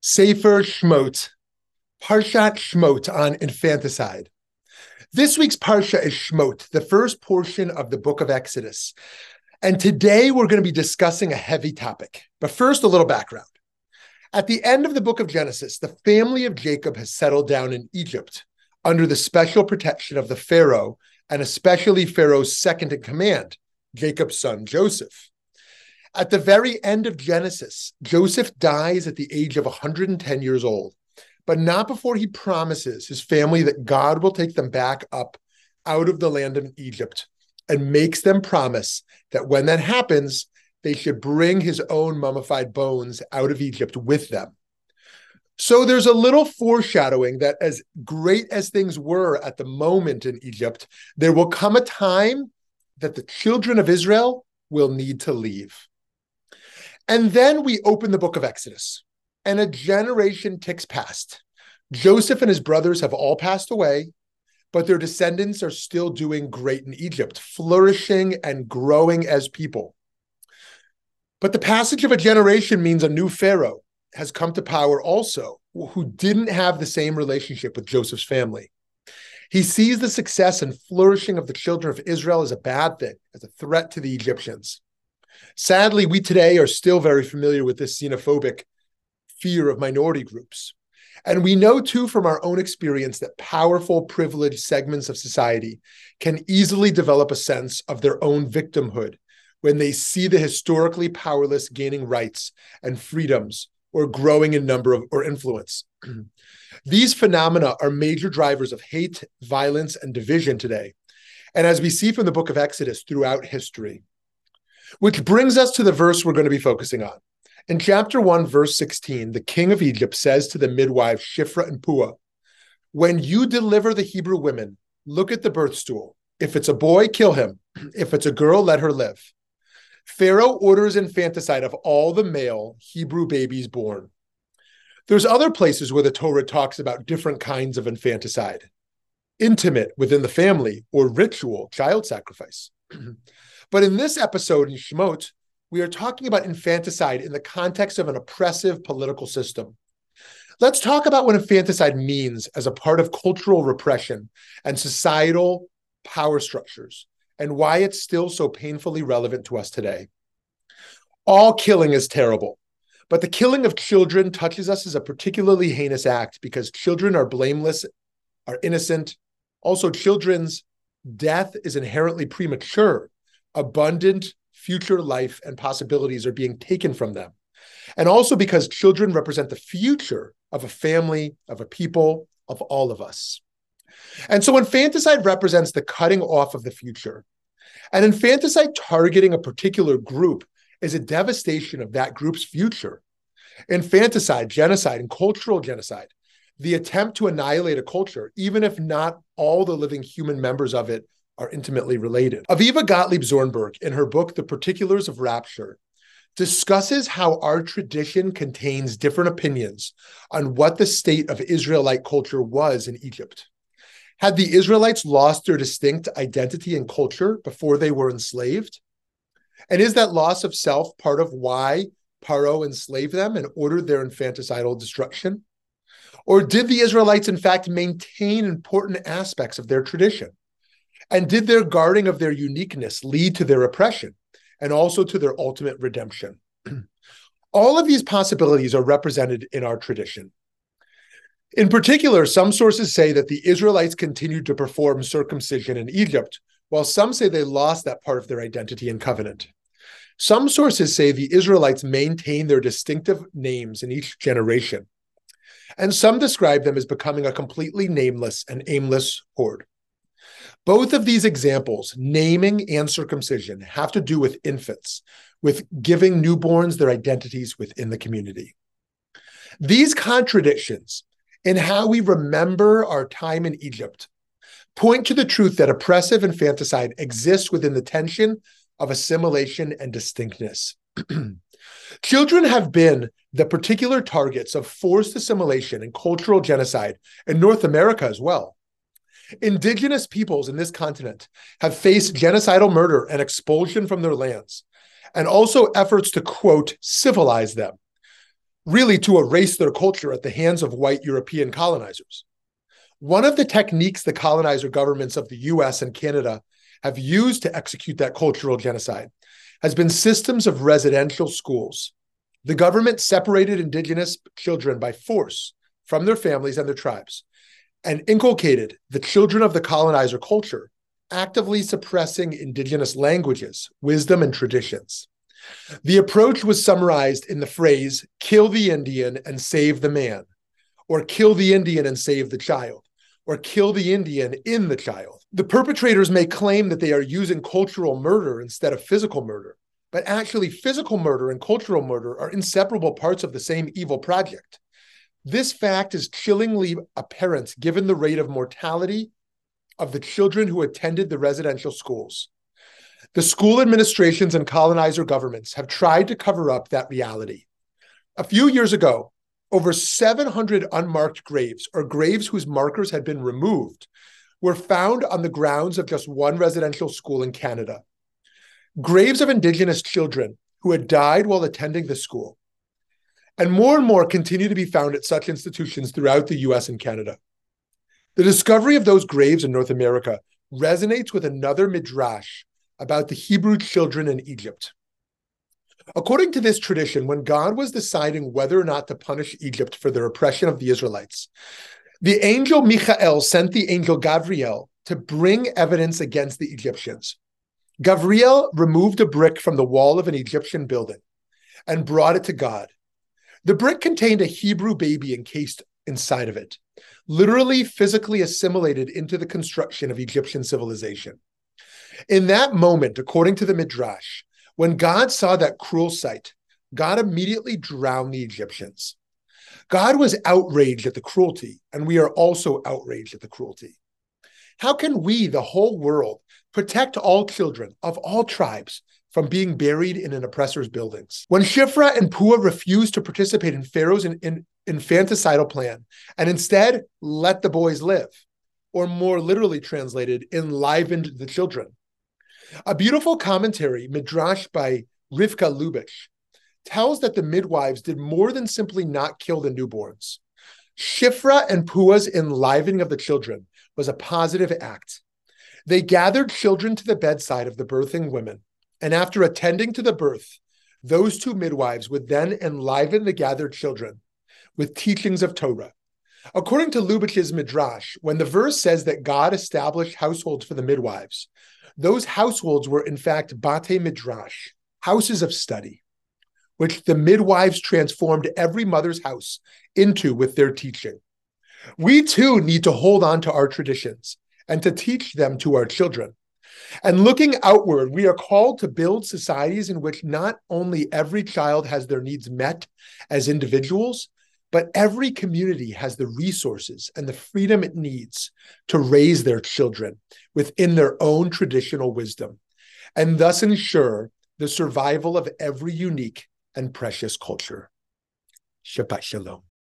Sefer Shmot, Parshat Shmot on infanticide. This week's Parsha is Shmot, the first portion of the book of Exodus. And today we're going to be discussing a heavy topic. But first, a little background. At the end of the book of Genesis, the family of Jacob has settled down in Egypt under the special protection of the Pharaoh and especially Pharaoh's second in command, Jacob's son Joseph. At the very end of Genesis, Joseph dies at the age of 110 years old, but not before he promises his family that God will take them back up out of the land of Egypt and makes them promise that when that happens, they should bring his own mummified bones out of Egypt with them. So there's a little foreshadowing that as great as things were at the moment in Egypt, there will come a time that the children of Israel will need to leave. And then we open the book of Exodus, and a generation ticks past. Joseph and his brothers have all passed away, but their descendants are still doing great in Egypt, flourishing and growing as people. But the passage of a generation means a new Pharaoh has come to power also, who didn't have the same relationship with Joseph's family. He sees the success and flourishing of the children of Israel as a bad thing, as a threat to the Egyptians. Sadly, we today are still very familiar with this xenophobic fear of minority groups. And we know too from our own experience that powerful, privileged segments of society can easily develop a sense of their own victimhood when they see the historically powerless gaining rights and freedoms or growing in number of, or influence. These phenomena are major drivers of hate, violence, and division today. And as we see from the book of Exodus throughout history, which brings us to the verse we're going to be focusing on. In chapter 1, verse 16, the king of Egypt says to the midwives Shifra and Puah, When you deliver the Hebrew women, look at the birth stool. If it's a boy, kill him. If it's a girl, let her live. Pharaoh orders infanticide of all the male Hebrew babies born. There's other places where the Torah talks about different kinds of infanticide intimate within the family or ritual child sacrifice. But in this episode in Shemot, we are talking about infanticide in the context of an oppressive political system. Let's talk about what infanticide means as a part of cultural repression and societal power structures, and why it's still so painfully relevant to us today. All killing is terrible, but the killing of children touches us as a particularly heinous act because children are blameless, are innocent. Also, children's death is inherently premature abundant future life and possibilities are being taken from them. And also because children represent the future of a family, of a people, of all of us. And so infanticide represents the cutting off of the future. And infanticide targeting a particular group is a devastation of that group's future. Infanticide, genocide, and cultural genocide, the attempt to annihilate a culture, even if not all the living human members of it are intimately related. Aviva Gottlieb Zornberg, in her book, The Particulars of Rapture, discusses how our tradition contains different opinions on what the state of Israelite culture was in Egypt. Had the Israelites lost their distinct identity and culture before they were enslaved? And is that loss of self part of why Paro enslaved them and ordered their infanticidal destruction? Or did the Israelites, in fact, maintain important aspects of their tradition? And did their guarding of their uniqueness lead to their oppression and also to their ultimate redemption? All of these possibilities are represented in our tradition. In particular, some sources say that the Israelites continued to perform circumcision in Egypt, while some say they lost that part of their identity and covenant. Some sources say the Israelites maintained their distinctive names in each generation. And some describe them as becoming a completely nameless and aimless horde. Both of these examples, naming and circumcision, have to do with infants, with giving newborns their identities within the community. These contradictions in how we remember our time in Egypt point to the truth that oppressive infanticide exists within the tension of assimilation and distinctness. Children have been the particular targets of forced assimilation and cultural genocide in North America as well. Indigenous peoples in this continent have faced genocidal murder and expulsion from their lands, and also efforts to, quote, civilize them. really to erase their culture at the hands of white European colonizers. One of the techniques the colonizer governments of the US and Canada have used to execute that cultural genocide has been systems of residential schools. The government separated indigenous children by force from their families and their tribes and inculcated the children of the colonizer culture, actively suppressing indigenous languages, wisdom, and traditions. The approach was summarized in the phrase kill the Indian and save the man, or kill the Indian and save the child, or kill the Indian in the child. The perpetrators may claim that they are using cultural murder instead of physical murder, but actually, physical murder and cultural murder are inseparable parts of the same evil project. This fact is chillingly apparent given the rate of mortality of the children who attended the residential schools. The school administrations and colonizer governments have tried to cover up that reality. A few years ago, over 700 unmarked graves, or graves whose markers had been removed, were found on the grounds of just one residential school in Canada. Graves of Indigenous children who had died while attending the school. And more and more continue to be found at such institutions throughout the US and Canada. The discovery of those graves in North America resonates with another midrash about the Hebrew children in Egypt. According to this tradition, when God was deciding whether or not to punish Egypt for their oppression of the Israelites, the angel Michael sent the angel Gabriel to bring evidence against the Egyptians. Gabriel removed a brick from the wall of an Egyptian building and brought it to God. The brick contained a Hebrew baby encased inside of it, literally physically assimilated into the construction of Egyptian civilization. In that moment, according to the Midrash, when God saw that cruel sight, God immediately drowned the Egyptians. God was outraged at the cruelty, and we are also outraged at the cruelty. How can we, the whole world, protect all children of all tribes from being buried in an oppressor's buildings? When Shifra and Pua refused to participate in Pharaoh's in, in, infanticidal plan and instead let the boys live, or more literally translated, enlivened the children, a beautiful commentary, Midrash by Rivka Lubitch, tells that the midwives did more than simply not kill the newborns. Shifra and Pua's enlivening of the children was a positive act. They gathered children to the bedside of the birthing women, and after attending to the birth, those two midwives would then enliven the gathered children with teachings of Torah. According to Lubitch's Midrash, when the verse says that God established households for the midwives, those households were in fact bate midrash, houses of study, which the midwives transformed every mother's house into with their teaching. We too need to hold on to our traditions and to teach them to our children. And looking outward, we are called to build societies in which not only every child has their needs met as individuals, but every community has the resources and the freedom it needs to raise their children within their own traditional wisdom, and thus ensure the survival of every unique and precious culture. Shabbat Shalom.